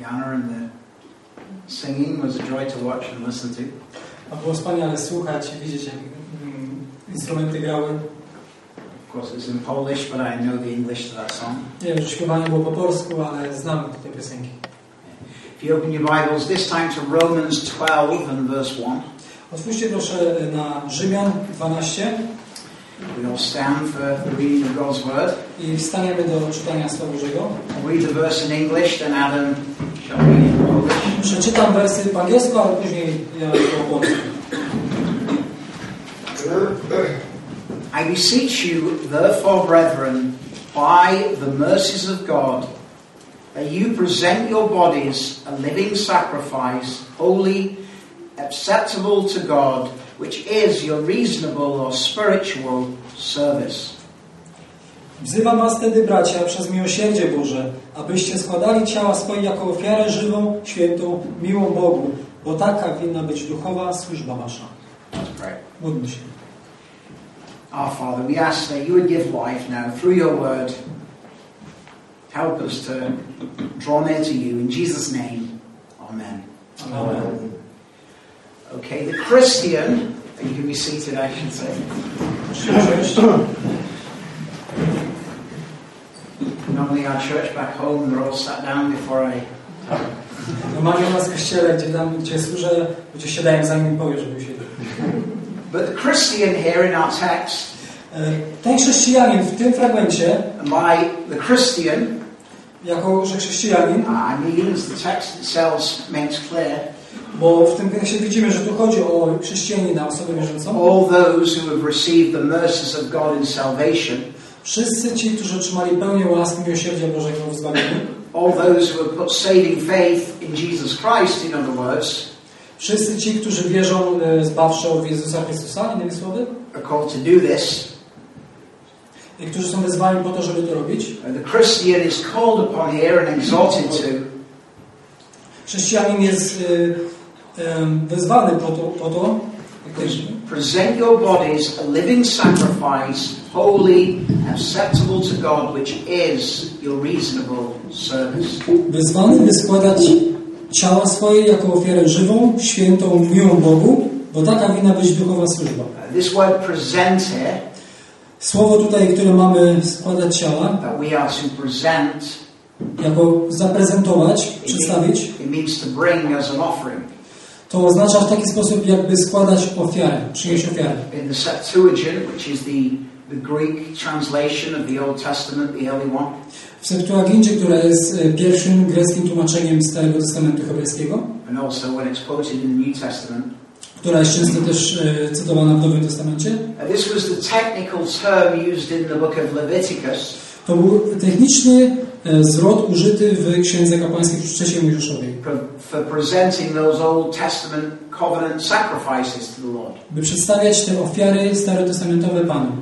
piano and the singing was a joy to watch and listen to. A było wspaniale słuchać i widzieć, jak mm, instrumenty grały. Of course, it's in Polish, but I know the English to that song. Nie wiem, że śpiewanie było po polsku, ale znam te piosenki. If you open your Bibles, this time to Romans 12 and verse 1. Otwórzcie proszę na Rzymian 12 We all stand for the reading of God's Word. i wstaniemy do czytania Słowa Bożego. I'll read the verse in English, then Adam Przeczytam po angielsku, ale później. I beseech you, therefore, brethren, by the mercies of God, that you present your bodies a living sacrifice, holy, acceptable to God, which is your reasonable or spiritual service. Wzywam was wtedy, bracia, przez miłosierdzie Boże, abyście składali ciała swoje jako ofiarę żywą, świętą, miłą Bogu, bo taka winna być duchowa służba wasza. Módlmy się. Our Father, we ask that you would give life now through your word. Help us to draw near to you. In Jesus' name, Amen. Amen. Okay, the Christian, you can be seated, I should say. Our church back home, they're all sat down before I. Normalnie u nas w kościele, gdzie, tam, gdzie służę, gdzie siadają zanim mi żeby usiedli. But the Christian here in our text, Ten chrześcijanin w tym fragmencie, and by the Christian, jako że chrześcijanin, uh, I mean, as the text itself makes clear, bo w tym tekście widzimy, że tu chodzi o chrześcijanina, osobę wierzącą, all those who have received the mercies of God in salvation, wszyscy ci, którzy otrzymali pełnię łaski miłosierdzia Bożego w zbawieniu, all those who have put saving faith in Jesus Christ, in other words, wszyscy ci, którzy wierzą e, zbawczo w Jezusa Chrystusa, innymi słowy, are called to do this. i którzy są wezwani po to, żeby to robić. And the Christian is called upon here and exhorted to Chrześcijanin jest e, e, wezwany po to, po to present your bodies a living sacrifice, holy, acceptable to God, which is your reasonable service. wezwany, by składać ciała swoje jako ofiarę żywą, świętą, miłą Bogu, bo taka winna być duchowa służba. This word present here, Słowo tutaj, które mamy składać ciała, that we are to present, jako zaprezentować, przedstawić, it means to bring as an offering. To oznacza w taki sposób, jakby składać ofiarę, przynieść ofiarę. In the Septuagint, which is the, the Greek translation of the Old Testament, the early one, W Septuagincie, która jest e, pierwszym greckim tłumaczeniem Starego Testamentu Hebrajskiego, and also when it's quoted in the New Testament, która jest często też e, cytowana w Nowym Testamencie, this was the technical term used in the book of Leviticus. To był techniczny zwrot użyty w Księdze Kapłańskiej w trzeciej Mojżeszowej, for, for presenting those Old Testament covenant sacrifices to the Lord. by przedstawiać te ofiary starotestamentowe Panu.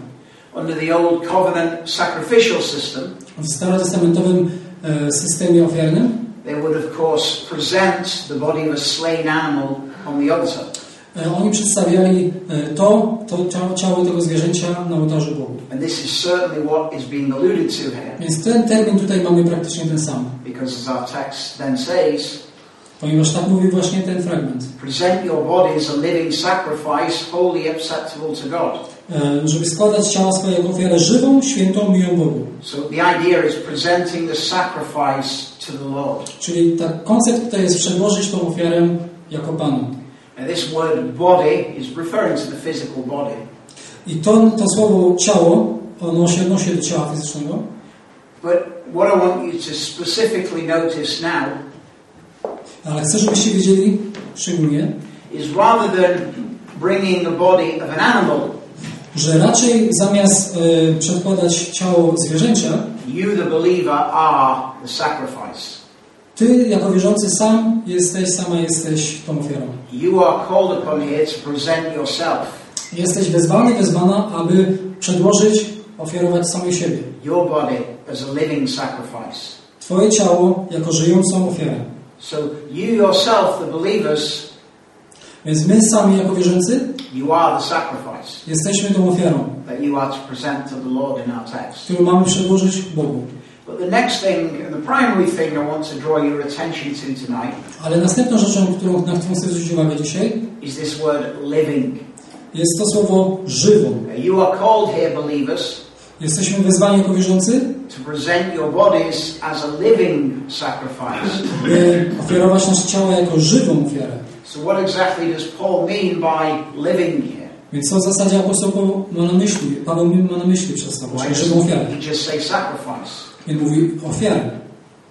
Under the Old Covenant sacrificial system, W starotestamentowym e, systemie ofiarnym they would, of course, present the body of a slain animal on the altar. E, oni przedstawiali e, to, to ciało, ciało tego zwierzęcia na ołtarzu Bogu. And this is certainly what is being alluded to here, Więc ten termin tutaj mamy praktycznie ten sam, because as our text then says, ponieważ tak mówi właśnie ten fragment. present your body as a living sacrifice, wholly acceptable to God. E, żeby składać ciała swoje jako ofiarę żywą, świętą, miłą Bogu. So the idea is presenting the sacrifice to the Lord. Czyli tak koncept tutaj jest przedłożyć tą ofiarę jako Panu. Now this word body is referring to the physical body. I to, to słowo ciało, ono się odnosi do ciała fizycznego, But what I want you to specifically notice now ale chcę, żebyście wiedzieli szczególnie, is rather than bringing the body of an animal, że raczej zamiast e, przedkładać ciało zwierzęcia, you, the believer, are the sacrifice. Ty jako wierzący sam jesteś, sama jesteś tą ofiarą. You are called upon here to present yourself, Jesteś wezwany, wezwana, aby przedłożyć, ofiarować samej siebie. your body, as a living sacrifice. Twoje ciało jako żyjącą ofiarę. So you yourself, the believers, Więc my sami jako wierzący jesteśmy tą ofiarą, którą mamy przedłożyć Bogu. But the next thing, and the primary thing I want to draw your attention to tonight, Ale następną rzeczą, którą na którą chcę zwrócić uwagę dzisiaj, is this word living. jest to słowo żywą. You are called here, believers, Jesteśmy wezwani jako wierzący, to present your bodies as a living sacrifice. by ofiarować nasze ciało jako żywą ofiarę. So, what exactly does Paul mean by living here? Więc co w zasadzie apostoł ma na myśli, Paweł ma na myśli przez to, właśnie żywą ofiarę. Więc mówi ofiarę.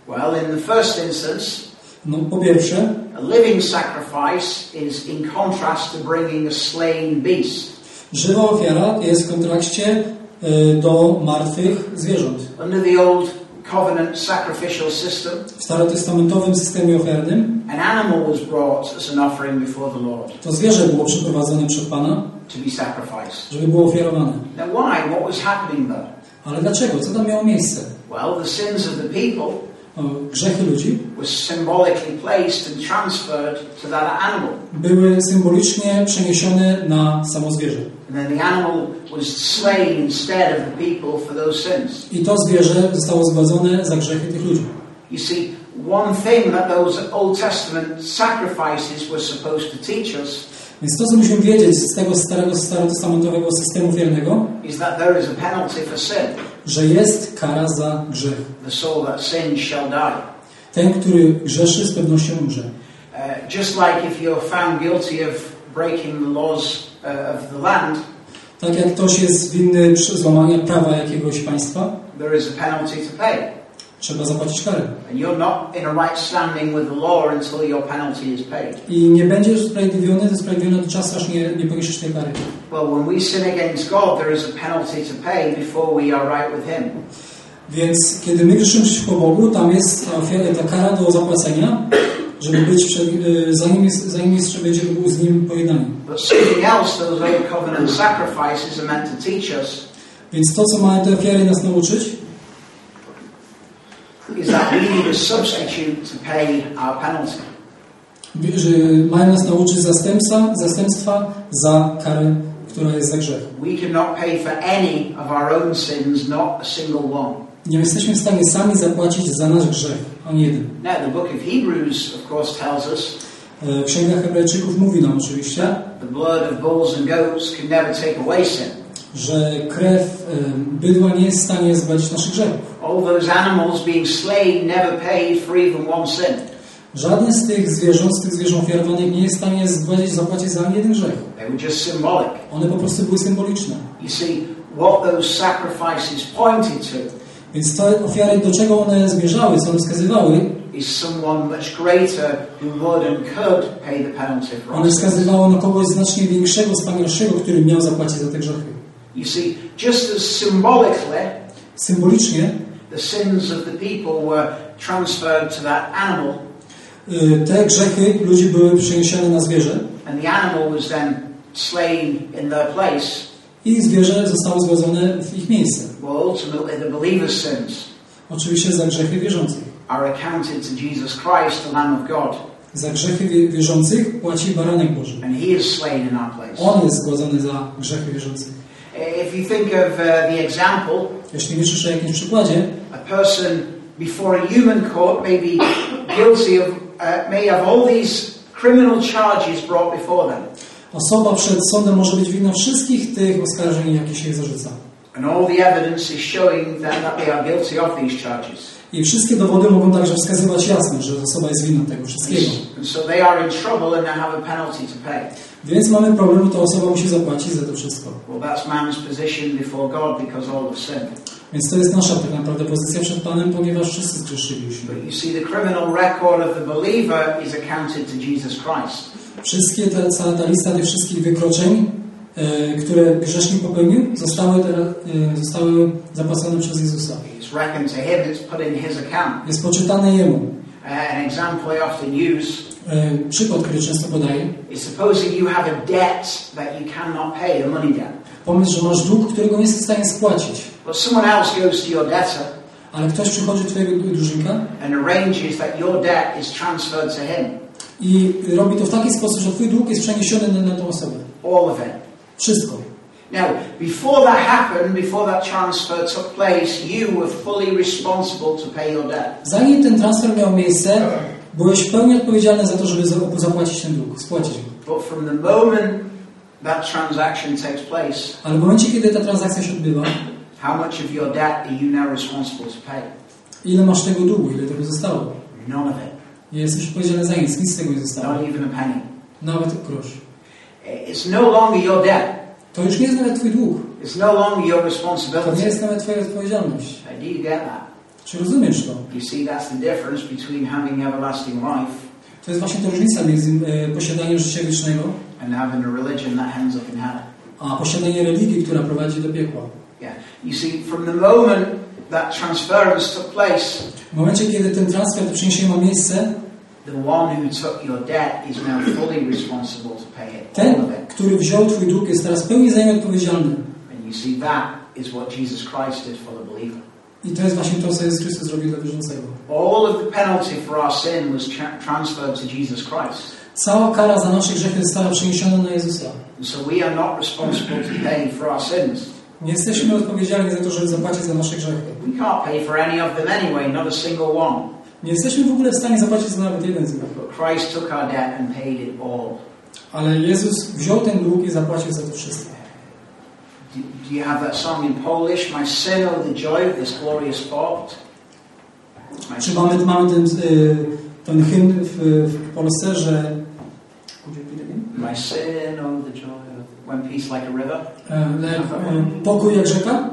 Well, in the first instance, No, po pierwsze, a living sacrifice is in contrast to bringing a slain beast. żywa ofiara jest w kontrakcie y, do martwych zwierząt. Under the old covenant sacrificial system, W starotestamentowym systemie ofiarnym an animal was brought as an offering before the Lord to zwierzę było przyprowadzone przed Pana, to be sacrificed. żeby było ofiarowane. Now, why? What was happening there? Ale dlaczego? Co tam miało miejsce? Well, the sins of the people grzechy ludzi was symbolically placed and transferred to that animal. były symbolicznie przeniesione na samo zwierzę. And then the animal was slain instead of the people for those sins. I to zwierzę zostało zgładzone za grzechy tych ludzi. You see, one thing that those Old Testament sacrifices were supposed to teach us Więc to, co musimy wiedzieć z tego starego, starotestamentowego systemu wiernego, że jest kara za grzech. Ten, który grzeszy, z pewnością umrze. Uh, just like if you're found guilty of breaking the laws uh, of the land, Tak jak ktoś jest winny złamania prawa jakiegoś państwa, there is a penalty to pay. Trzeba zapłacić karę. I nie będziesz usprawiedliwiony, usprawiedliwiony do czasu, aż nie, nie poniesiesz tej kary. Well, when we sin against God, there is a penalty to pay before we are right with Him. Więc kiedy my grzeszymy przeciwko Bogu, tam jest ta, kara do zapłacenia, żeby być przed, y, zanim, jest, zanim jeszcze będziemy był z Nim pojednani. But something else those old covenant sacrifices are meant to teach us Więc to, co mają te ofiary nas nauczyć, is that we need a substitute to pay our penalty. że mają nas nauczyć zastępstwa, zastępstwa za karę, która jest za grzech. We cannot pay for any of our own sins, not a single one. Nie jesteśmy w stanie sami zapłacić za nasz grzech, ani jeden. Now, the book of Hebrews, of course, tells us E, Księga Hebrajczyków mówi nam oczywiście, the blood of bulls and goats can never take away sin. że krew e, bydła nie jest w stanie zgładzić naszych grzechów. All those animals being slain never paid for even one sin. Żadne z tych zwierząt, z tych zwierząt ofiarowanych nie jest w stanie zgładzić, zapłacić za ani jeden grzech. They were just symbolic. One po prostu były symboliczne. You see, what those sacrifices pointed to Więc te ofiary, do czego one zmierzały, co one wskazywały, is someone much greater who would and could pay the penalty for one wskazywały na kogoś znacznie większego, wspanialszego, który miał zapłacić za te grzechy. You see, just as symbolically Symbolicznie the sins of the people were transferred to that animal, te grzechy ludzi były przeniesione na zwierzę and the animal was then slain in their place, i zwierzę zostało zgładzone w ich miejsce. well, ultimately the believer's sins Oczywiście za grzechy wierzących. are accounted to Jesus Christ, the Lamb of God, Za grzechy wie- wierzących płaci baranek Boży. and He is slain in our place. On jest zgładzony za grzechy wierzących. If you think of uh, the example, Jeśli myślisz o jakimś przykładzie, a person before a human court may be guilty of, uh, may have all these criminal charges brought before them, osoba przed sądem może być winna wszystkich tych oskarżeń, jakie się jej zarzuca. and all the evidence is showing them that they are guilty of these charges. I wszystkie dowody mogą także wskazywać jasno, że osoba jest winna tego wszystkiego. And so they are in trouble and they have a penalty to pay. Więc mamy problem, to osoba musi zapłacić za to wszystko. Well, that's man's position before God because all have sinned. Więc to jest nasza tak naprawdę pozycja przed Panem, ponieważ wszyscy zgrzeszyliśmy. But you see, the criminal record of the believer is accounted to Jesus Christ. Wszystkie te, cała ta lista tych wszystkich wykroczeń, e, które grzesznik popełnił, zostały, teraz, e, zostały zapłacone przez Jezusa. Jest poczytane Jemu. Uh, an example I often use E, przykład, który często podaję. is supposing you have a debt that you cannot pay, a money debt. Pomysł, że masz dług, którego nie jesteś w stanie spłacić, But someone else goes to your debtor ale ktoś przychodzi do twojego dłużnika and arranges that your debt is transferred to him, i robi to w taki sposób, że twój dług jest przeniesiony na, na tą osobę. all of it. Wszystko. Now, before that happened, before that transfer took place, you were fully responsible to pay your debt. Zanim ten transfer miał miejsce, byłeś w pełni odpowiedzialny za to, żeby za- zapłacić ten dług, spłacić go. But from the moment that transaction takes place, Ale w momencie, kiedy ta transakcja się odbywa, how much of your debt are you now responsible to pay? ile masz tego długu, ile tego zostało? None of it. Nie jesteś odpowiedzialny za nic, nic z tego nie zostało. Not even a penny. Nawet grosz. It's no longer your debt. To już nie jest nawet twój dług. It's no longer your To nie responsibility. jest nawet twoja odpowiedzialność. Do you get that? Czy rozumiesz to? You see, that's the difference between having everlasting life To jest właśnie ta różnica między e, posiadaniem życia wiecznego, and having a religion that ends up in hell. a posiadaniem religii, która prowadzi do piekła. Yeah. You see, from the moment that transference took place, W momencie, kiedy ten transfer, przeniesienie ma miejsce, ten, który wziął twój dług, jest teraz pełni za niego odpowiedzialny. I to jest właśnie to, co Jezus Chrystus zrobił dla wierzącego. All of the penalty for our sin was tra- transferred to Jesus Christ. Cała kara za nasze grzechy została przeniesiona na Jezusa. So we are not responsible to pay for our sins. Nie jesteśmy odpowiedzialni za to, żeby zapłacić za nasze grzechy. We can't pay for any of them anyway, not a single one. Nie jesteśmy w ogóle w stanie zapłacić za nawet jeden z nich. But Christ took our debt and paid it all. Ale Jezus wziął ten dług i zapłacił za to wszystko. Do, do you have that song in Polish? My sin, oh the joy of this glorious thought. My Czy mamy, mamy ten, y, ten hymn w, w Polsce, że... My sin, oh the joy of when peace like a river. E, le- e, Pokój jak rzeka?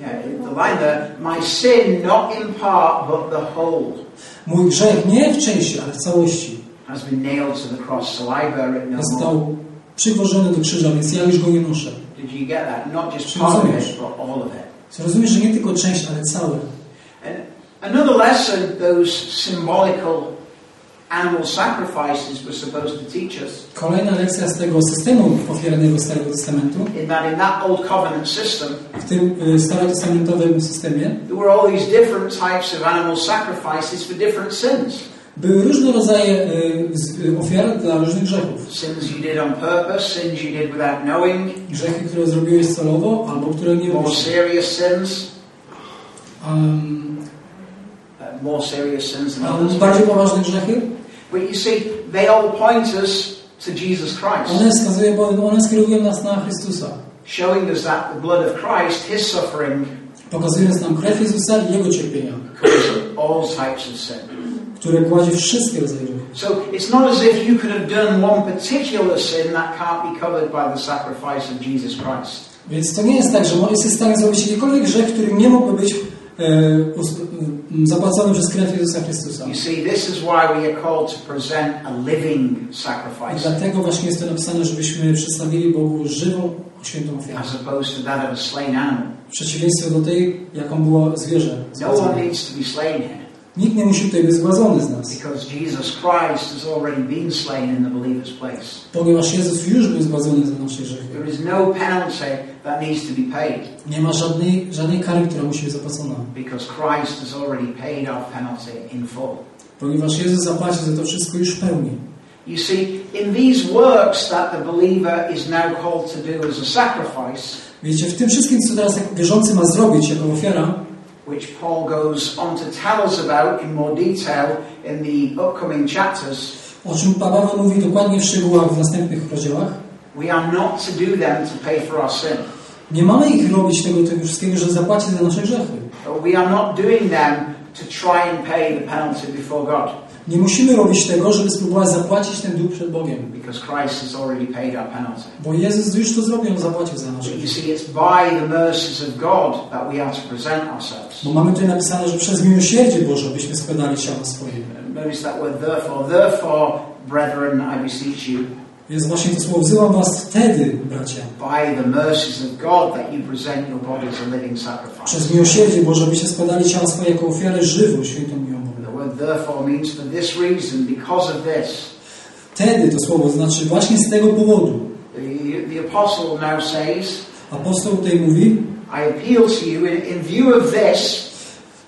Yeah, the line there. My sin, not in part but the whole, Mój grzech nie w części, ale w całości has been nailed to the cross, so I bear it no został przywożony do krzyża, więc ja już go nie noszę. Did you get that? Not just part of it, but all of it. Rozumiesz, że nie tylko część, ale całe. And another lesson those symbolical animal sacrifices were supposed to teach us Kolejna lekcja z tego systemu ofiarnego Starego Testamentu. in that in that old covenant system W tym y, starotestamentowym systemie there were all these different types of animal sacrifices for different sins. były różne rodzaje y, y, ofiar dla różnych grzechów. Sins you did on purpose, sins you did without knowing, Grzechy, które zrobiłeś celowo, albo które nie more serious sins, Um, more serious sins than others. bardziej poważne grzechy, But you see, they all point us to Jesus Christ, one wskazują, bo one skierowują nas na Chrystusa. showing us that the blood of Christ, His suffering, Pokazując nam krew Jezusa i Jego cierpienia, covers all types of sin. które kładzie wszystkie rodzaje grzechów. So it's not as if you could have done one particular sin that can't be covered by the sacrifice of Jesus Christ. Więc to nie jest tak, że jesteś w stanie zrobić jakikolwiek grzech, który nie mógłby być e, us, m, zapłacony przez krew Jezusa Chrystusa. You see, this is why we are called to present a living sacrifice dlatego właśnie jest to napisane, żebyśmy przedstawili Bogu żywą, świętą ofiarę. as opposed to that of a slain animal. W przeciwieństwie do tej, jaką było zwierzę. No one needs to be slain here Nikt nie musi tutaj być zgładzony z nas, because Jesus Christ has already been slain in the believer's place. ponieważ Jezus już był zgładzony za nasze grzechy. There is no penalty that needs to be paid Nie ma żadnej, żadnej kary, która musi być zapłacona, because Christ has already paid our penalty in full. ponieważ Jezus zapłacił za to wszystko już w pełni. You see, in these works that the believer is now called to do as a sacrifice, Wiecie, w tym wszystkim, co teraz wierzący ma zrobić jako ofiara, which Paul goes on to tell us about in more detail in the upcoming chapters, o czym Paweł mówi dokładnie w szczegółach w następnych rozdziałach, we are not to do them to pay for our sin. nie mamy ich robić tego, tego wszystkiego, że zapłaci za nasze grzechy. But we are not doing them to try and pay the penalty before God, Nie musimy robić tego, żeby spróbować zapłacić ten dług przed Bogiem. because Christ has already paid our penalty. Bo Jezus już to zrobił, On zapłacił za nasze you see, it's by the mercies of God that we are to present ourselves. Bo mamy tutaj napisane, że przez miłosierdzie Boże byśmy składali ciała swoje. Notice that word therefore. Therefore, brethren, I beseech you, Jest właśnie to słowo, wzywam was wtedy, bracia, by the mercies of God, that you present your body as a living sacrifice. przez miłosierdzie Boże, byście składali ciała swoje jako ofiarę żywą, świętą word therefore means for this reason, because of this. Wtedy to słowo znaczy właśnie z tego powodu. The, the apostle now says, Apostoł tutaj mówi, I appeal to you in, in view of this,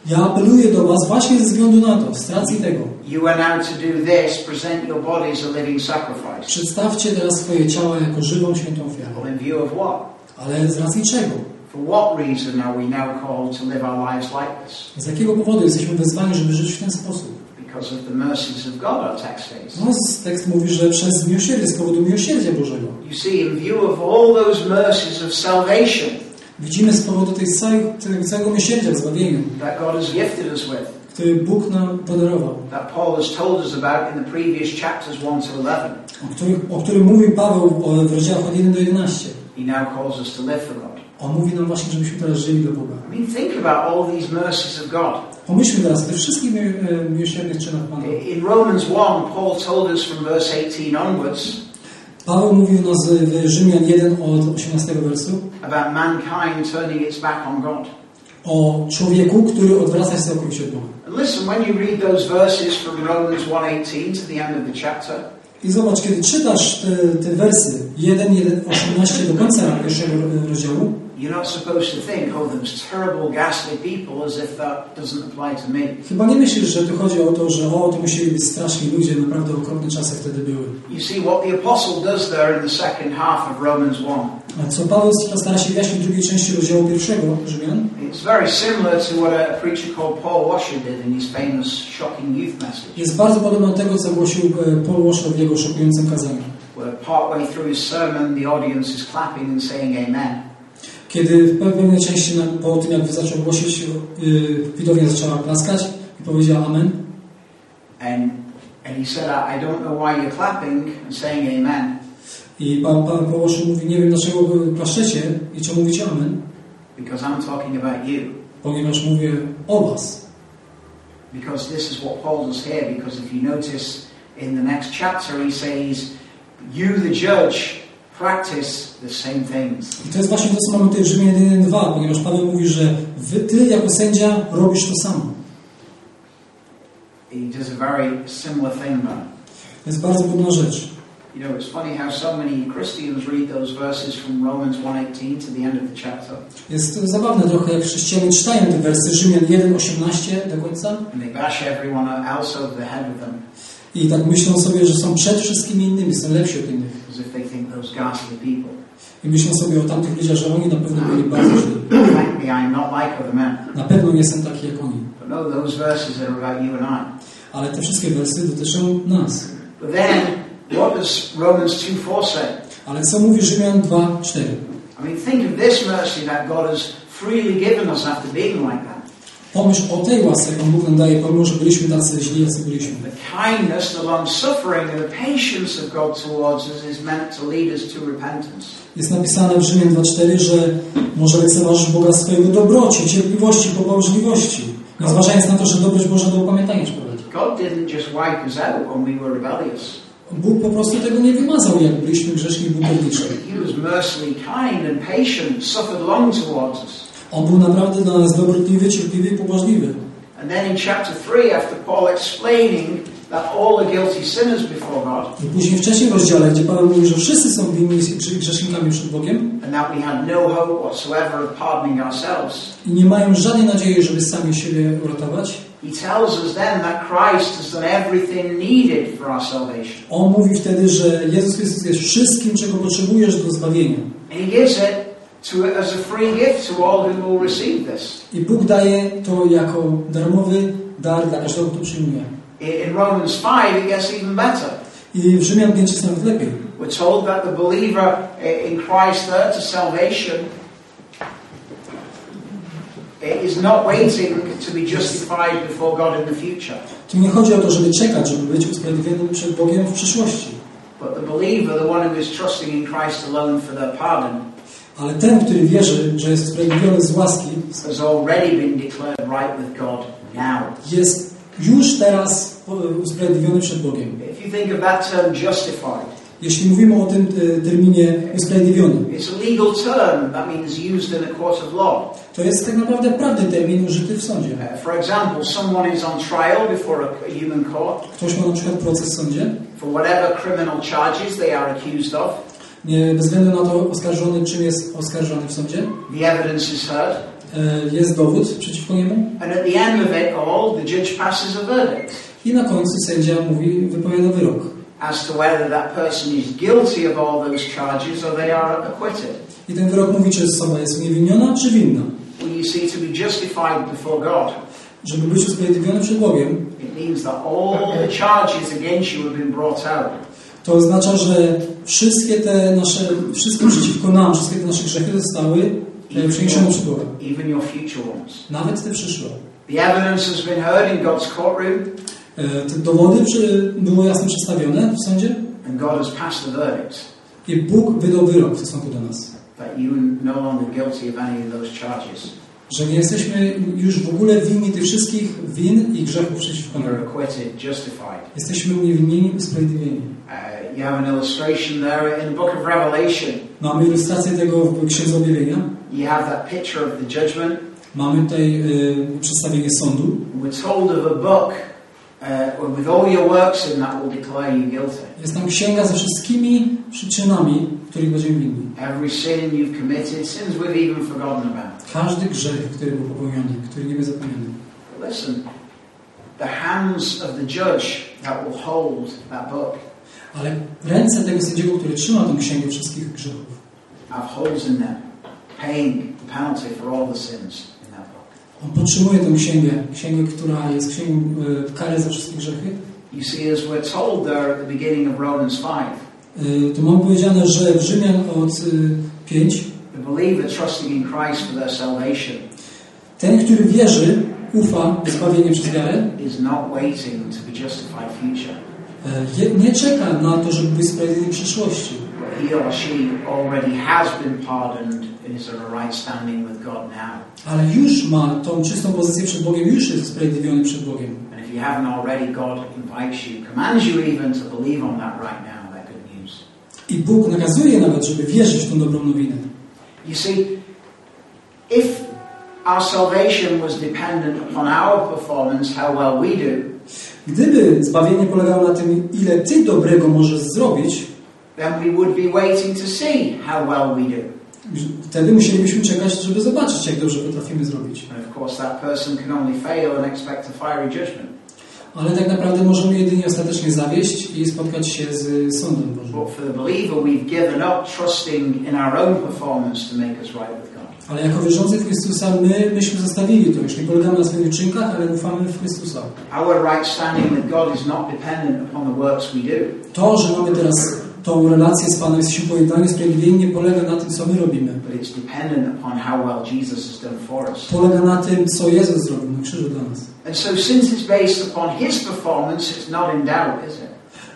ja apeluję do was właśnie ze względu na to, z racji tego. you are now to do this, present your body as a living sacrifice. Przedstawcie teraz swoje ciała jako żywą, świętą ofiarę. Well, in view of what? Ale z racji czego? For what reason are we now called to live our lives like this? Z jakiego powodu jesteśmy wezwani, żeby żyć w ten sposób? Because of the mercies of God, our text says. No, tekst mówi, że przez miłosierdzie, z powodu miłosierdzia Bożego. You see, in view of all those mercies of salvation Widzimy z powodu tej całej, tego całego miłosierdzia w zbawieniu, that God has gifted us with, który Bóg nam podarował, that Paul has told us about in the previous chapters 1 to 11, o którym, o którym mówił Paweł w rozdziałach od 1 do 11. he now calls us to live for God. On mówi nam właśnie, żebyśmy teraz żyli dla Boga. I mean, think about all these mercies of God. Pomyślmy teraz tych wszystkich e, miłosiernych czynach Pana. In Romans 1, Paul told us from verse 18 onwards Paweł mówił nas w Rzymian 1 od 18 wersu about mankind turning its back on God. o człowieku, który odwraca się całkowicie od Boga. And listen, when you read those verses from Romans 1:18 to the end of the chapter, I zobacz, kiedy czytasz te, te wersy 1, 1, 18 do końca pierwszego rozdziału, you're not supposed to think, oh, those terrible, ghastly people, as if that doesn't apply to me. chyba nie myślisz, że tu chodzi o to, że o, to musieli być straszni ludzie, naprawdę okropne czasy wtedy były. You see, what the apostle does there in the second half of Romans 1, A co Paweł stara się wyjaśnić w drugiej części rozdziału pierwszego Rzymian, it's very similar to what a preacher called Paul Washer did in his famous shocking youth message, jest bardzo podobny do tego, co głosił Paul Washer w jego szokującym kazaniu. where partway through his sermon, the audience is clapping and saying amen. Kiedy w pewnej części po tym, jak zaczął głosić, yy, widownia zaczęła klaskać i powiedziała Amen. And, and he said, I, don't know why you're clapping and saying amen, I Pan, pan Washer mówi, nie wiem dlaczego wy klaszczecie i czemu mówicie Amen, because I'm talking about you. ponieważ mówię o was. Because this is what Paul does here. Because if you notice in the next chapter, he says, You, the judge, I to jest właśnie to, co mamy tutaj w Rzymian 1.2, ponieważ Paweł mówi, że wy, ty jako sędzia robisz to samo. He does a very similar thing there. To jest bardzo podobna rzecz. You know, it's funny how so many Christians read those verses from Romans 1.18 to the end of the chapter, Jest to zabawne trochę, jak chrześcijanie czytają te wersy Rzymian 1.18 do końca and they bash everyone else over the head with them, i tak myślą sobie, że są przed wszystkimi innymi, są lepsi od innych. People. I myślą sobie o tamtych ludziach, że oni na pewno byli bardzo źli. Na pewno nie jestem taki jak oni. No. Ale te wszystkie wersy dotyczą nas. But then, what does Romans 2.4 say? Ale co mówi Rzymian 2.4? I mean, think of this mercy that God has freely given us after being like that. Pomyśl o tej łasce, jaką Bóg nam daje, pomimo, że byliśmy tacy źli, jacy byliśmy. The kindness, the long suffering, and the patience of God towards us is meant to lead us to repentance. Jest napisane w Rzymian 2.4, że może lekceważysz Boga swojego dobroci, cierpliwości, pobożliwości, nie zważając na to, że dobroć Boża do upamiętania prowadzi. God didn't just wipe us out when we were rebellious. Bóg po prostu tego nie wymazał, jak byliśmy grzeszni i buntowniczy. He was mercifully kind and patient, suffered long towards us. On był naprawdę dla nas dobrotliwy, cierpliwy i pobożliwy. And then in chapter 3, after Paul explaining that all are guilty sinners before God, I później w trzecim rozdziale, gdzie Paweł mówi, że wszyscy są winni i grzesznikami przed Bogiem and that we had no hope whatsoever of pardoning ourselves, i nie mają żadnej nadziei, żeby sami siebie uratować, he tells us then that Christ has done everything needed for our salvation. on mówi wtedy, że Jezus Chrystus jest wszystkim, czego potrzebujesz do zbawienia. And he gives it to, as a free gift to all who will receive this. I Bóg daje to jako darmowy dar dla każdego, kto przyjmuje. In Romans 5, it gets even better. I w Rzymian 5 jest nawet lepiej. We're told that the believer in Christ there to salvation is not waiting to be justified before God in the future. Tu nie chodzi o to, żeby czekać, żeby być usprawiedliwionym przed Bogiem w przyszłości. But the believer, the one who is trusting in Christ alone for their pardon, Ale ten, który wierzy, że jest usprawiedliwiony z łaski, jest już teraz e, usprawiedliwiony przed Bogiem. Jeśli mówimy o tym e, terminie usprawiedliwiony, to jest tak naprawdę prawdy termin użyty w sądzie. Uh, for example, someone is on trial before a human court Ktoś ma na przykład proces w sądzie, for whatever criminal charges they are accused of. Nie, bez względu na to oskarżony, czym jest oskarżony w sądzie, The evidence is heard, e, jest dowód przeciwko niemu and at the end of it all, the judge passes a verdict. i na końcu sędzia mówi, wypowiada wyrok. as to whether that person is guilty of all those charges or they are acquitted. I ten wyrok mówi, czy osoba jest uniewinniona, czy winna. Well, you see, to be justified before God, Żeby być usprawiedliwiony przed Bogiem, it means that all the charges against you have been brought out. To oznacza, że wszystkie te nasze, wszystko przeciwko nam, wszystkie te nasze grzechy zostały przeniesione przed Boga. even your future ones. Nawet te przyszłe. The evidence has been heard in God's courtroom, E, Te dowody było jasno przedstawione w sądzie and God has passed the verdict i Bóg wydał wyrok w stosunku do nas. that you no longer guilty of any of those charges. Że nie jesteśmy już w ogóle winni tych wszystkich win i grzechów przeciwko nam. Jesteśmy uniewinnieni, usprawiedliwieni. Uh, you have an illustration there in the book of Revelation. Mamy ilustrację tego w Księdze Objawienia. You have that picture of the judgment. Mamy tutaj y, przedstawienie sądu. We're told of a book uh, with all your works in that will declare you guilty. Jest tam księga ze wszystkimi przyczynami, których będziemy winni. Every sin you've committed, sins we've even forgotten about. Każdy grzech, który był popełniony, który nie był zapomniany. Listen, the hands of the judge that will hold that book Ale ręce tego sędziego, który trzyma tą księgę wszystkich grzechów, have holes in them, paying the penalty for all the sins in that book. on podtrzymuje tę księgę, księgę, która jest księgą y, kary za wszystkie grzechy. You see, as we're told there at the beginning of Romans 5, Y, Tu mam powiedziane, że w Rzymian od y, 5 the believer trusting in Christ for their salvation ten, który wierzy, ufa zbawienie przez wiarę, to y, je- nie czeka na to, żeby być sprawiedliwy w przyszłości. Ale już ma tą czystą pozycję przed Bogiem, już jest usprawiedliwiony przed Bogiem. And if you haven't already, God invites you, commands you even to believe on that right now. I Bóg nakazuje nawet, żeby wierzyć w tą dobrą nowinę. You see, if our salvation was dependent upon our performance, how well we do, Gdyby zbawienie polegało na tym, ile Ty dobrego możesz zrobić, then we would be waiting to see how well we do. wtedy musielibyśmy czekać, żeby zobaczyć, jak dobrze potrafimy zrobić. And of course, that person can only fail and expect a fiery judgment. Ale tak naprawdę możemy jedynie ostatecznie zawieść i spotkać się z sądem Bożym. Ale jako wierzący w Chrystusa, my myśmy zostawili to. Już nie polegamy na swoich uczynkach, ale ufamy w Chrystusa. To, że mamy teraz tą relację z Panem, jesteśmy pojednani, sprawiedliwi, nie polega na tym, co my robimy. Polega na tym, co Jezus zrobił na krzyżu dla nas. And so, since it's based upon His performance, it's not in doubt, is it?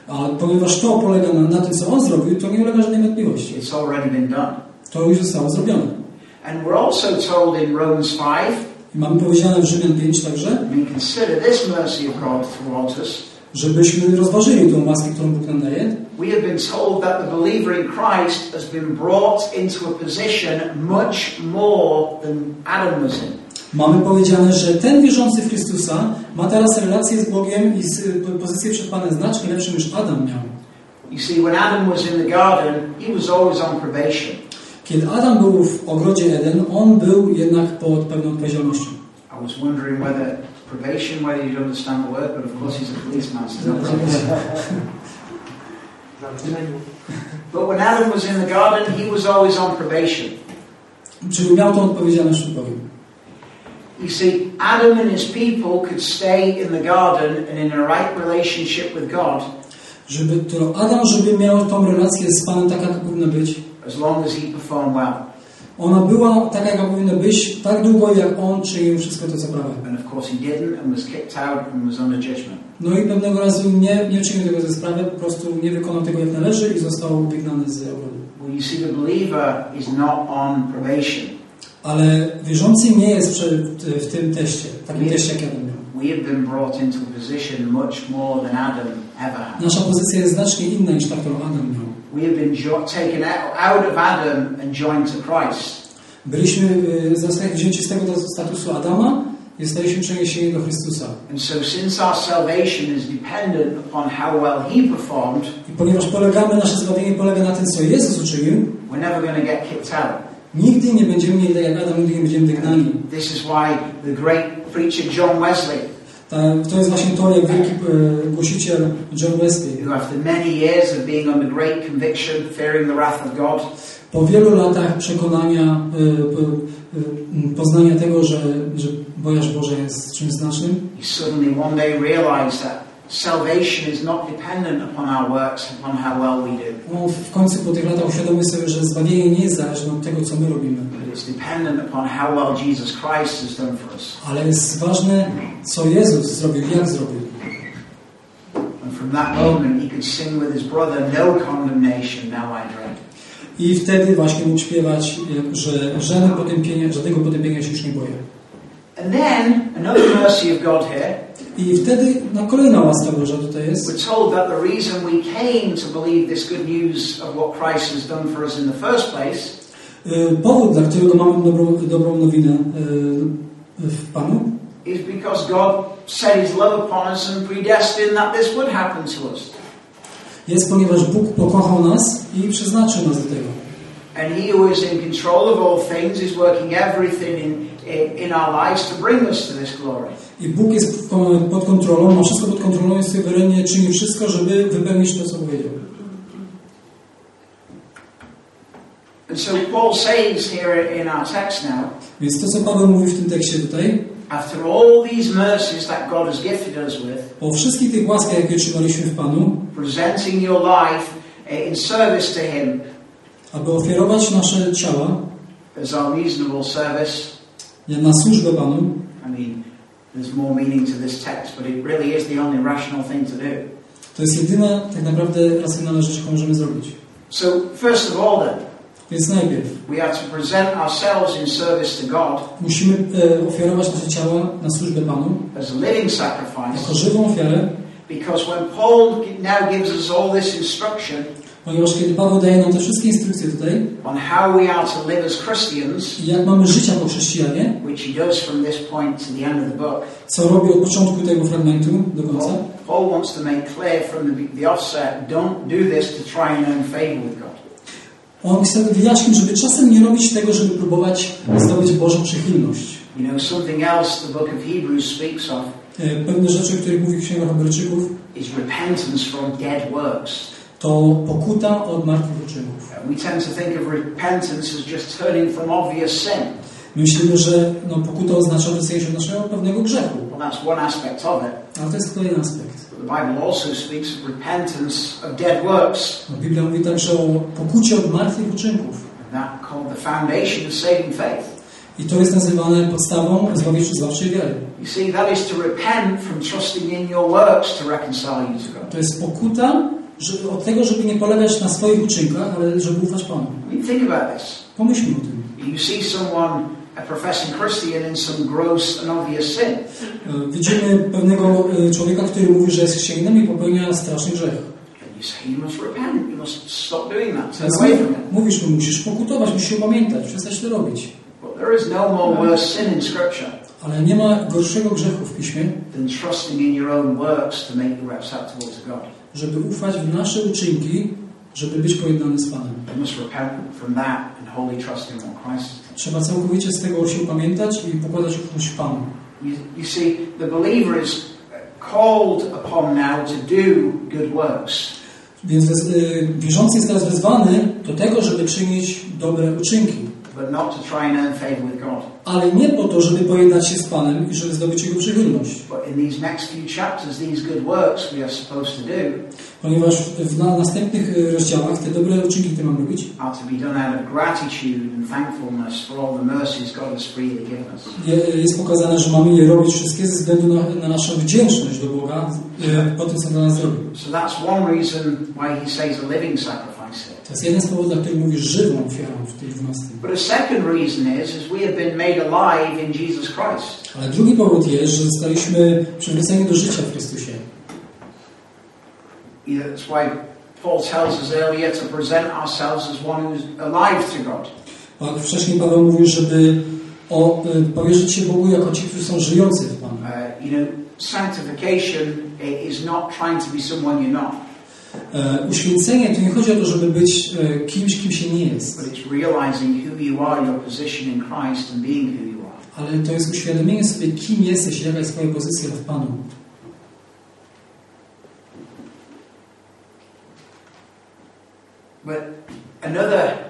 A ponieważ to polega na, na tym, co On zrobił, to nie ulega żadnej wątpliwości. It's already been done. To już zostało zrobione. And we're also told in Romans 5, I mamy powiedziane w Rzymian 5 także, I mean, consider this mercy of God towards us. Żebyśmy rozważyli tą łaskę, którą Bóg nam daje. We have been told that the believer in Christ has been brought into a position much more than Adam was in. Mamy powiedziane, że ten wierzący w Chrystusa ma teraz relację z Bogiem i pozycję przed Panem znacznie lepszą niż Adam miał. You see, when Adam was in the garden, he was always on probation. Kiedy Adam był w ogrodzie Eden, on był jednak pod pewną odpowiedzialnością. I was wondering whether probation, whether you'd understand the word, but of course he's a policeman, so that's But when Adam was in the garden, he was always on probation. Czyli miał odpowiedzialność przed You see, Adam and his people could stay in the garden and in a right relationship with God Żeby to Adam, żeby miał tą relację z Panem tak, jaka powinna być. as long as he performed well. Ona była taka, jaka powinna być, tak długo, jak on czynił wszystko to, co prawe. No i pewnego razu nie, nie czynił tego ze sprawy, po prostu nie wykonał tego jak należy i został wygnany z ogrodu. Ale wierzący nie jest w tym teście, takim teście, jak Adam miał. Nasza pozycja jest znacznie inna niż ta, którą Adam miał. We have been taken out, of Adam and joined to Christ. Byliśmy zostali wzięci z tego statusu Adama i zostaliśmy przeniesieni do Chrystusa. And so, since our salvation is dependent upon how well He performed, I ponieważ polegamy, nasze zbawienie polega na tym, co Jezus uczynił, we're never going to get kicked out. nigdy nie będziemy mieli tak jak Adam, nigdy nie będziemy wygnani. This is why the great preacher John Wesley to jest właśnie to, jak wielki e, głosiciel John Wesley. after many years of being under great conviction, fearing the wrath of God, po wielu latach przekonania, e, po- e, poznania tego, że, że bojaźń Boża jest czymś znacznym, he suddenly one day realized that salvation is not dependent upon our works, upon how well we do, on w końcu po tych latach uświadomił sobie, że zbawienie nie jest zależne od tego, co my robimy, but it's dependent upon how well Jesus Christ has done for us. ale jest ważne, co Jezus zrobił, jak zrobił. And from that moment, he could sing with his brother, No condemnation, now I dread. I wtedy właśnie mógł śpiewać, że żadne potępienie, żadnego potępienia się już nie boję. And then, another mercy of God here, I wtedy no, kolejna łaska Boża tutaj jest. we're told that the reason we came to believe this good news of what Christ has done for us in the first place E, Powód, dla którego mamy dobrą, dobrą nowinę e, w Panu, is because God set his love upon us and predestined that this would happen to us. jest ponieważ Bóg pokochał nas i przeznaczył nas do tego. And he who is in control of all things is working everything in, in, in our lives to bring us to this glory. I Bóg jest pod kontrolą, ma wszystko pod kontrolą, jest suwerennie, czyni wszystko, żeby wypełnić to, co powiedział. And so Paul says here in our text now, Więc to, co Paweł mówi w tym tekście tutaj, after all these mercies that God has gifted us with, po wszystkich tych łaskach, jakie otrzymaliśmy w Panu, presenting your life uh, in service to him aby ofiarować nasze ciała as our reasonable service. na służbę Panu, I mean, there's more meaning to this text, but it really is the only rational thing to do. to jest jedyna tak naprawdę racjonalna rzecz, jaką możemy zrobić. So, first of all, then, Więc najpierw we have to present ourselves in service to God musimy e, ofiarować nasze ciała na służbę Panu as a living sacrifice, jako żywą ofiarę, because when Paul now gives us all this instruction ponieważ kiedy Paweł daje nam te wszystkie instrukcje tutaj, on how we are to live as Christians, jak mamy żyć jako chrześcijanie, which he does from this point to the end of the book, co robi od początku tego fragmentu do końca, Paul, wants to make clear from the, the offset don't do this to try and earn favor with God. on chce wyjaśnić, żeby czasem nie robić tego, żeby próbować zdobyć Bożą przychylność. You know, something else the book of Hebrews speaks of E, Pewne rzeczy, o których mówi w księgach Hebrajczyków, is repentance from dead works. To pokuta od martwych uczynków. Uh, We tend to think of repentance as just turning from obvious sin. Myślimy, że no, pokuta oznacza odwrócenie się od naszego pewnego grzechu, Well, that's one aspect of it. ale to jest kolejny aspekt. But the Bible also speaks of repentance of dead works, No, Biblia mówi także o pokucie od martwych uczynków. and that called the foundation of saving faith. I to jest nazywane podstawą zbawiczej zbawczej wiary. You see, that is to repent from trusting in your works to reconcile you to God. To jest pokuta że, od tego, żeby nie polegać na swoich uczynkach, ale żeby ufać Panu. I mean, think about this. Pomyślmy o tym. You see someone, a professing Christian, in some gross and obvious sin. E, Widzimy pewnego e, człowieka, który mówi, że jest chrześcijaninem i popełnia straszny grzech. Mówisz mu, musisz pokutować, musisz się pamiętać, przestać to robić. But there is no more worse sin in Scripture Ale nie ma gorszego grzechu w Piśmie, than trusting in your own works to make you acceptable to God. Żeby ufać w nasze uczynki, żeby być pojednany z Panem. Trzeba całkowicie z tego się pamiętać i pokładać ufność w Panu. You, you see, the believer is called upon now to do good works. Więc y, wierzący jest teraz wezwany do tego, żeby czynić dobre uczynki. But not to try and earn favor with God. Ale nie po to, żeby pojednać się z Panem i żeby zdobyć Jego przychylność. But in these next few chapters, these good works we are supposed to do Ponieważ w na następnych y, rozdziałach te dobre uczynki, które mam robić, are to be done out of gratitude and thankfulness for all the mercies God has freely given us. je- jest pokazane, że mamy je robić wszystkie ze względu na, na naszą wdzięczność do Boga y, po tym, co dla nas zrobił. So that's one reason why he says a living sacrifice. To jest jeden z powodów, dla których mówi żywą ofiarą w tej 12. But a second reason is, is we have been made alive in Jesus Christ. Ale drugi powód jest, że zostaliśmy przywróceni do życia w Chrystusie. That's why Paul tells us earlier to present ourselves as one who's alive to God. A wcześniej Paweł mówił, żeby o, y, powierzyć się Bogu jako ci, którzy są żyjący w Panu. Uh, you know, sanctification i- is not trying to be someone you're not, uświęcenie to nie chodzi o to, żeby być e, kimś, kim się nie jest, ale to jest uświadomienie sobie, kim jesteś i jaka jest Twoja pozycja w Panu. But another.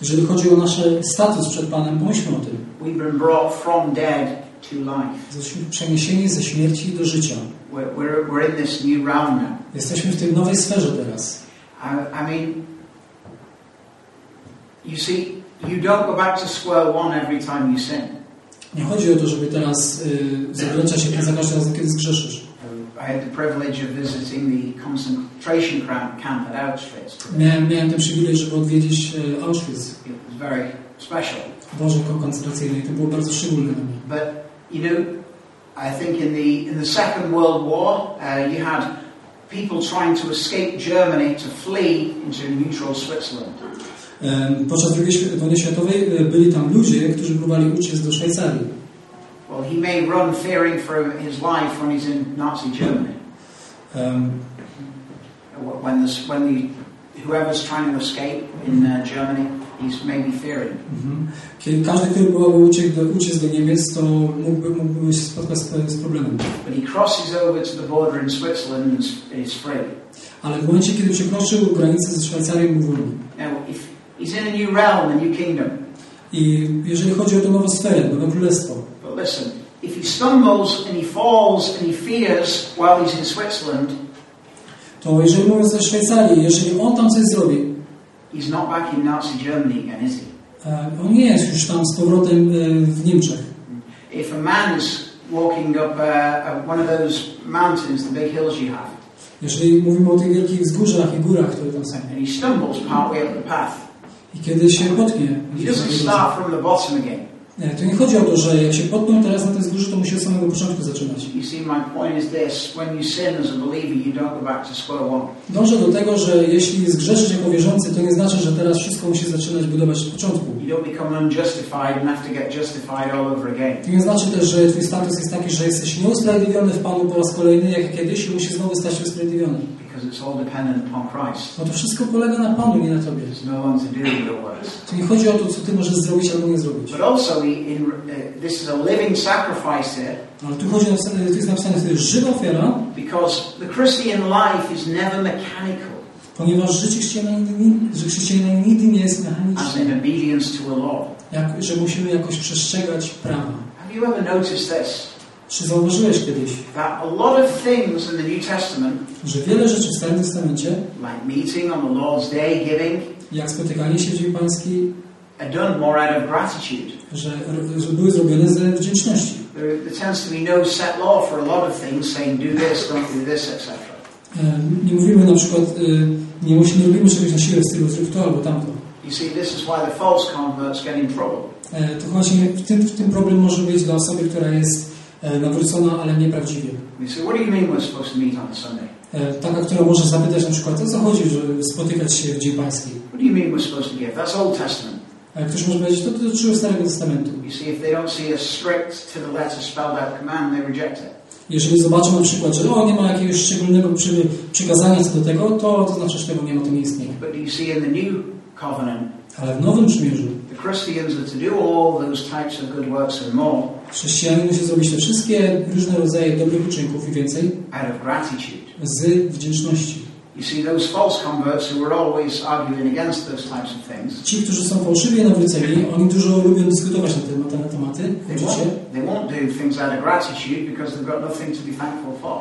Jeżeli chodzi o nasz status przed Panem, pomyślmy o tym. We've been brought from dead to life. Jesteśmy przeniesieni ze śmierci do życia. We're, we're, we're in this new realm now. Jesteśmy w tej nowej sferze teraz. I, I mean, you see, you don't go back to square one every time you sin. Nie chodzi o to, żeby teraz y, zawracać się za każdym razem, kiedy zgrzeszysz. I had the privilege of visiting the concentration camp at Auschwitz. Miałem, miałem ten przywilej, żeby odwiedzić Auschwitz, It was very special. Boże koncentracyjne i to było bardzo szczególne dla mnie. But you know, I think in the in the Second World War, uh, you had people trying to escape Germany to flee into neutral Switzerland. Em, Podczas II świ- wojny światowej y, byli tam ludzie, którzy próbowali uciec do Szwajcarii. Well, he may run fearing for his life when he's in Nazi Germany. Em, When this, when the whoever's trying to escape in uh, Germany, he's maybe fearing. mhm. Kiedy każdy, który próbował uciec do, uciec do Niemiec, to mógłby, mógłby się spotkać z, z problemem. But he crosses over to the border in Switzerland and is- free. Ale w momencie, kiedy przekroczył granicę ze Szwajcarią, był wolny. Now, if he's in a new realm, a new kingdom, I jeżeli chodzi o tę nową sferę, nowe królestwo, but listen, if he stumbles and he falls and he fears while he's in Switzerland, to jeżeli mówię ze Szwajcarii, jeżeli on tam coś zrobi, he's not back in Nazi Germany again, is he? e, on nie jest już tam z powrotem e, w Niemczech. If a man is walking up uh, one of those mountains, the big hills you have, Jeżeli mówimy o tych wielkich wzgórzach i górach, które tam są, and he stumbles partway up the path, i kiedy się potknie, he doesn't start from the bottom again. Nie, to nie chodzi o to, że jak się potknął teraz na tym wzgórzu, to musi od samego początku zaczynać. Dążę do tego, że jeśli zgrzeszysz jako wierzący, to nie znaczy, że teraz wszystko musi zaczynać budować od początku. To nie znaczy też, że twój status jest taki, że jesteś nieusprawiedliwiony w Panu po raz kolejny, jak kiedyś i musisz znowu stać się usprawiedliwiony. Because it's all dependent upon Christ. No to wszystko polega na Panu, nie na Tobie. There's no one to do all this. To nie chodzi o to, co Ty możesz zrobić albo nie zrobić. But also, in, uh, this is a living sacrifice here Ale tu chodzi o, tu jest napisane, to jest żywa ofiara, because the Christian life is never mechanical ponieważ życie chrześcijanina, nigdy nie jest as mechaniczne. in obedience to a law. Jak, że musimy jakoś przestrzegać prawa. Have you ever noticed this? Czy zauważyłeś kiedyś, That a lot of things in the New Testament, że wiele rzeczy w Starym Testamencie, like meeting on the Lord's Day, giving, jak spotykanie się w Dzień Pański, are done more out of gratitude. że, że były zrobione ze wdzięczności. There, there tends to be no set law for a lot of things, saying do this, don't do this, etc. E, Nie mówimy na przykład, e, nie, musimy, nie robimy czegoś na siłę w stylu zrób to albo tamto. You see, this is why the false converts get in trouble. To właśnie w tym, w tym problem może być dla osoby, która jest nawrócona, ale nieprawdziwie. E, Taka, która może zapytać na przykład, o co chodzi, żeby spotykać się w Dzień Pański. A ktoś może powiedzieć, to dotyczyło Starego Testamentu. Jeżeli zobaczą na przykład, że o, nie ma jakiegoś szczególnego przy, przykazania co do tego, to, to znaczy, że tego nie ma, to nie istnieje. Ale w Nowym Przymierzu chrześcijanin musi zrobić te wszystkie różne rodzaje dobrych uczynków i więcej z wdzięczności. You see, those false converts who were always arguing against those types of things, Ci, którzy są fałszywie nawróceni, oni dużo lubią dyskutować na te, na te tematy won't, they won't do things out of gratitude because they've got nothing to be thankful for.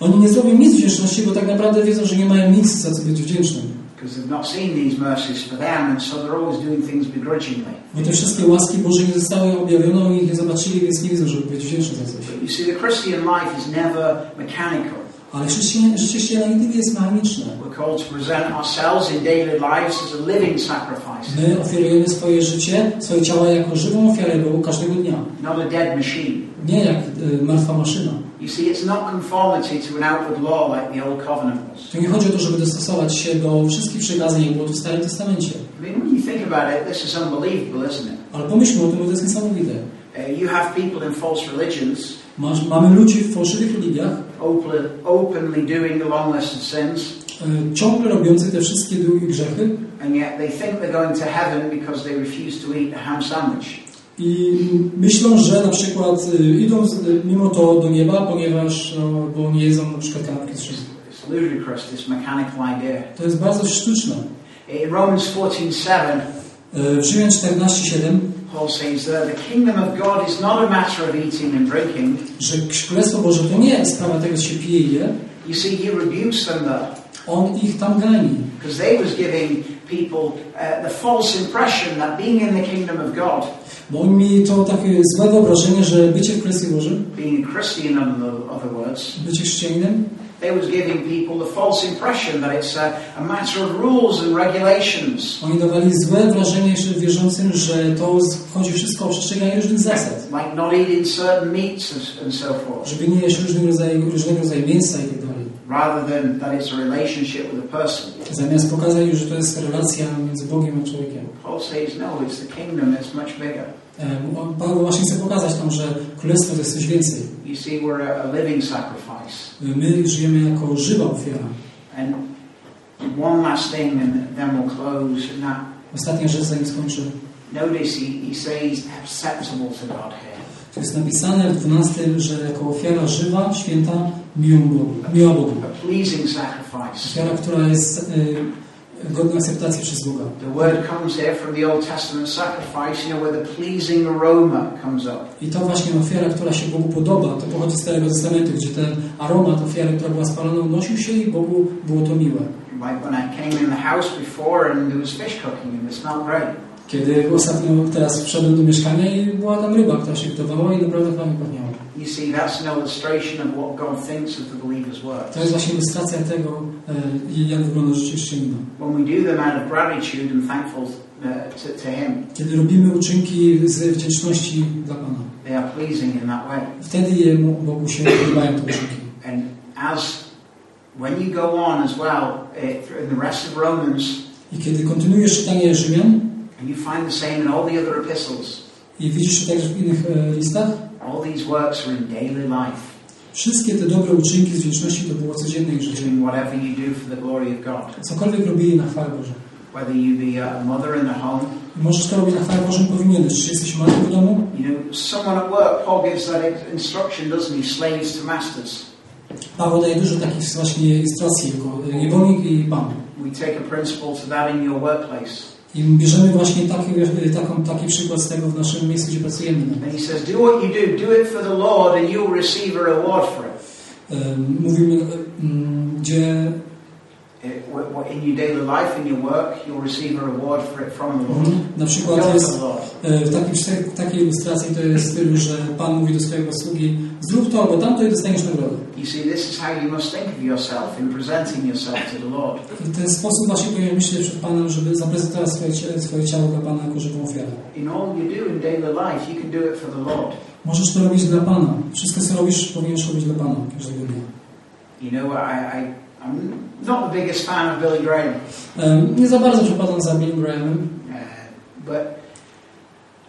Oni nie zrobią nic wdzięczności, bo tak naprawdę wiedzą, że nie mają nic za co być wdzięcznym. Because they've not seen these mercies for them, and so they're always doing things begrudgingly. Bo te wszystkie łaski Boże nie zostały objawione, oni ich nie zobaczyli, więc nie wiedzą, żeby być wdzięczni za coś. You see, the Christian life is never mechanical. Ale życie chrześcijanina nigdy nie jest mechaniczne. We're called to present ourselves in daily lives as a living sacrifice, My ofiarujemy swoje życie, swoje ciała jako żywą ofiarę Bogu każdego dnia. not a dead machine. Nie jak y, martwa maszyna. You see, it's not conformity to an outward law like the Old Covenant was. Tu nie chodzi o to, żeby dostosować się do wszystkich przykazań, jak było w Starym Testamencie. I mean, when you think about it, this is unbelievable, isn't it? Ale pomyślmy o tym, bo to jest niesamowite. Uh, you have people in false religions Masz, mamy ludzi w fałszywych religiach, open, openly doing the long list of sins, e, ciągle robiących te wszystkie drugie grzechy and yet they think they're going to heaven because they refuse to eat a ham sandwich. I myślą, że na przykład e, idą z- e, mimo to do nieba, ponieważ no, bo nie jedzą na przykład kanapki z. To jest bardzo sztuczne. Romans 14:7, E, W Rzymian 14:7 Paul says the kingdom of God is not a matter of eating and drinking. że Królestwo Boże to nie jest sprawa tego, co się pije i je. You see, he rebukes them there On ich tam gani. because they was giving people uh, the false impression that being in the kingdom of God, Bo oni mieli to takie złe wyobrażenie, że bycie w Królestwie Bożym, being a Christian, in other, words, bycie chrześcijaninem, they was giving people the false impression that it's a, a matter of rules and regulations. oni dawali złe wrażenie że wierzącym, że to chodzi wszystko o przestrzeganie różnych zasad. like not eating certain meats and, so forth, Żeby nie jeść różnych rodzajów, różnego rodzaju mięsa i tak. Rather than that it's a relationship with a person. Zamiast pokazać, że to jest relacja między Bogiem a człowiekiem. Paul says, no, it's the kingdom that's much bigger. Paweł właśnie chce pokazać tam, że Królestwo to jest coś więcej. You see, we're a, living sacrifice. My żyjemy jako żywa ofiara. And one last thing, and then we'll close. Ostatnia rzecz, zanim skończę. notice he, he says acceptable to God here. Tu jest napisane w 12, że jako ofiara żywa, święta, miła Bogu. Ofiara, która jest y, godna akceptacji przez Boga. The word comes here from the Old Testament sacrifice, you know, where the pleasing aroma comes up. I to właśnie ofiara, która się Bogu podoba, to pochodzi z Starego Testamentu, gdzie ten aromat ofiary, która była spalona, unosił się i Bogu było to miłe. Like when I came in the house before and there was fish cooking and it smelled great. Kiedy ostatnio teraz wszedłem do mieszkania i była tam ryba, która się gotowała i naprawdę fajnie pachniała. You see, that's an illustration of what God thinks of the believer's work. To jest właśnie ilustracja tego, e, jak wygląda życie chrześcijanina. When we do them out of gratitude and thankful uh, to, to Him, Kiedy robimy uczynki z wdzięczności dla Pana. they are pleasing in that way. Wtedy Jemu, Bogu się podobają te uczynki. And as when you go on as well uh, in the rest of Romans, I kiedy kontynuujesz czytanie Rzymian and you find the same in all the other epistles, i widzisz to także w innych listach, all these works are in daily life, wszystkie te dobre uczynki z wdzięczności to było codzienne ich życie. doing whatever you do for the glory of God. Cokolwiek robili na chwałę Bożą. Whether you be a mother in the home, możesz to robić na chwałę Bożą powinieneś. Czy jesteś matką w domu? you know, someone at work, Paul gives that instruction, doesn't he? Slaves to masters. Paweł daje dużo takich właśnie instrukcji, jako niewolnik i pan. We take a principle to that in your workplace. I bierzemy właśnie taki, taką, taki przykład z tego w naszym miejscu, gdzie pracujemy. And he says, do what you do, do it for the Lord, and you'll receive a reward for it. Mówimy, gdzie In your daily life, in your work, you'll receive a reward for it from the Lord. mhm, na przykład jest e, w takiej, w takiej ilustracji to jest w że Pan mówi do swojego sługi zrób to albo tamto i dostaniesz nagrodę. You see, this is how you must think of yourself in presenting yourself to the Lord. W ten sposób właśnie powinien myśleć przed Panem, żeby zaprezentować swoje, swoje ciało dla Pana jako żywą ofiarę. In all you do in daily life, you can do it for the Lord. Możesz to robić dla Pana. Wszystko, co robisz, powinieneś robić dla Pana każdego dnia. You know, I, I, I'm not the biggest fan of Billy Graham, Em, Nie za bardzo przepadam za Bill Grahamem, uh, but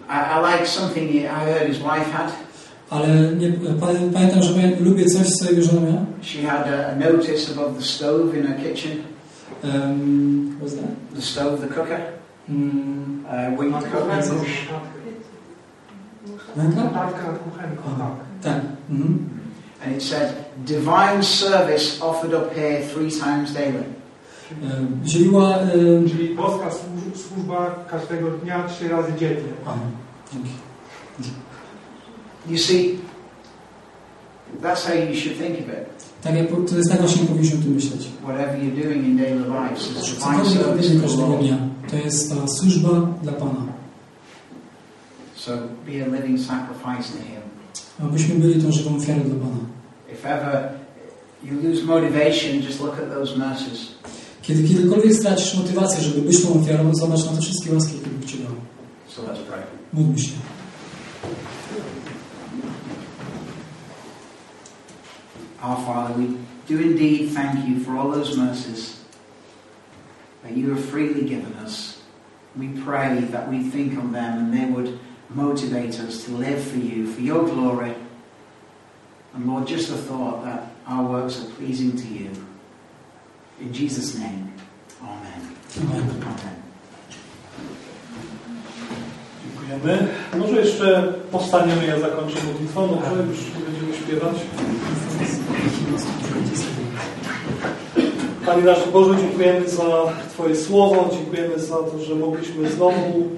I, I like something he- I heard his wife had. ale nie, pa- pamiętam, że pamię- lubię coś, co jego żona miała. She had a, a notice above the stove in her kitchen, Um, what's that? the stove, the cooker, Mm, uh, where you cook. węgla? Notatka nad kuchenką, tak. Tak. Mhm. And it said, divine service offered up here three times daily. Dzieliła... em, Czyli boska służ- służba każdego dnia trzy razy dziennie. You see, that's how you should think of it. Tak, jak, to jest tak właśnie powinniśmy tu myśleć. Whatever you're doing in daily life is divine service każdego dnia, to jest ta służba dla Pana. So be a living sacrifice to Him. Abyśmy byli tą żywą ofiarą dla Pana. If ever you lose motivation, just look at those mercies. Kiedy kiedykolwiek stracisz motywację, żeby być tą ofiarą, zobacz na te wszystkie łaski, które Bóg Ci dał. So let's pray. Módl się. Our Father, we do indeed thank you for all those mercies that you have freely given us. We pray that we think on them and they would motivate us to live for you, for your glory. And Lord, just the thought that our works are pleasing to you. In Jesus' name, Amen. Amen. Amen. Dziękujemy. Może jeszcze powstaniemy, ja zakończę modlitwą, dobrze? Już nie będziemy śpiewać. Panie nasz Boże, dziękujemy za Twoje słowo, dziękujemy za to, że mogliśmy znowu,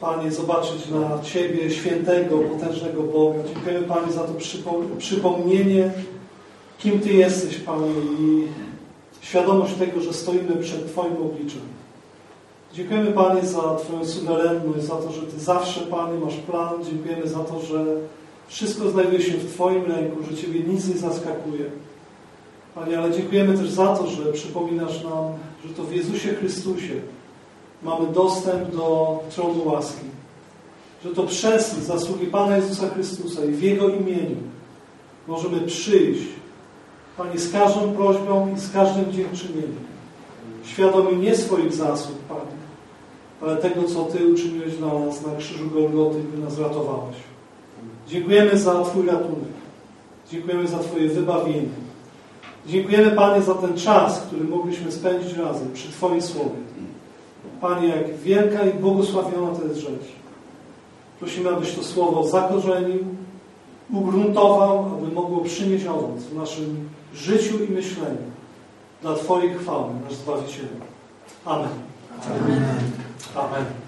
Panie, zobaczyć na Ciebie, świętego, potężnego Boga. Dziękujemy, Panie, za to przypo- przypomnienie, kim Ty jesteś, Panie, i świadomość tego, że stoimy przed Twoim obliczem. Dziękujemy Panie za Twoją suwerenność, za to, że Ty zawsze, Panie, masz plan. Dziękujemy za to, że wszystko znajduje się w Twoim ręku, że Ciebie nic nie zaskakuje. Panie, ale dziękujemy też za to, że przypominasz nam, że to w Jezusie Chrystusie mamy dostęp do tronu łaski. Że to przez zasługi Pana Jezusa Chrystusa i w Jego imieniu możemy przyjść, Panie, z każdą prośbą i z każdym dziękczynieniem. Świadomi nie swoich zasług, Panie, ale tego, co Ty uczyniłeś dla nas na krzyżu Golgoty, by nas ratowałeś. Dziękujemy za Twój ratunek. Dziękujemy za Twoje wybawienie. Dziękujemy, Panie, za ten czas, który mogliśmy spędzić razem przy Twoim Słowie. Panie, jak wielka i błogosławiona to jest rzecz. Prosimy, abyś to Słowo zakorzenił, ugruntował, aby mogło przynieść owoc w naszym życiu i myśleniu dla Twojej chwały, nasz Zbawicielu. Amen. Amen. Amen.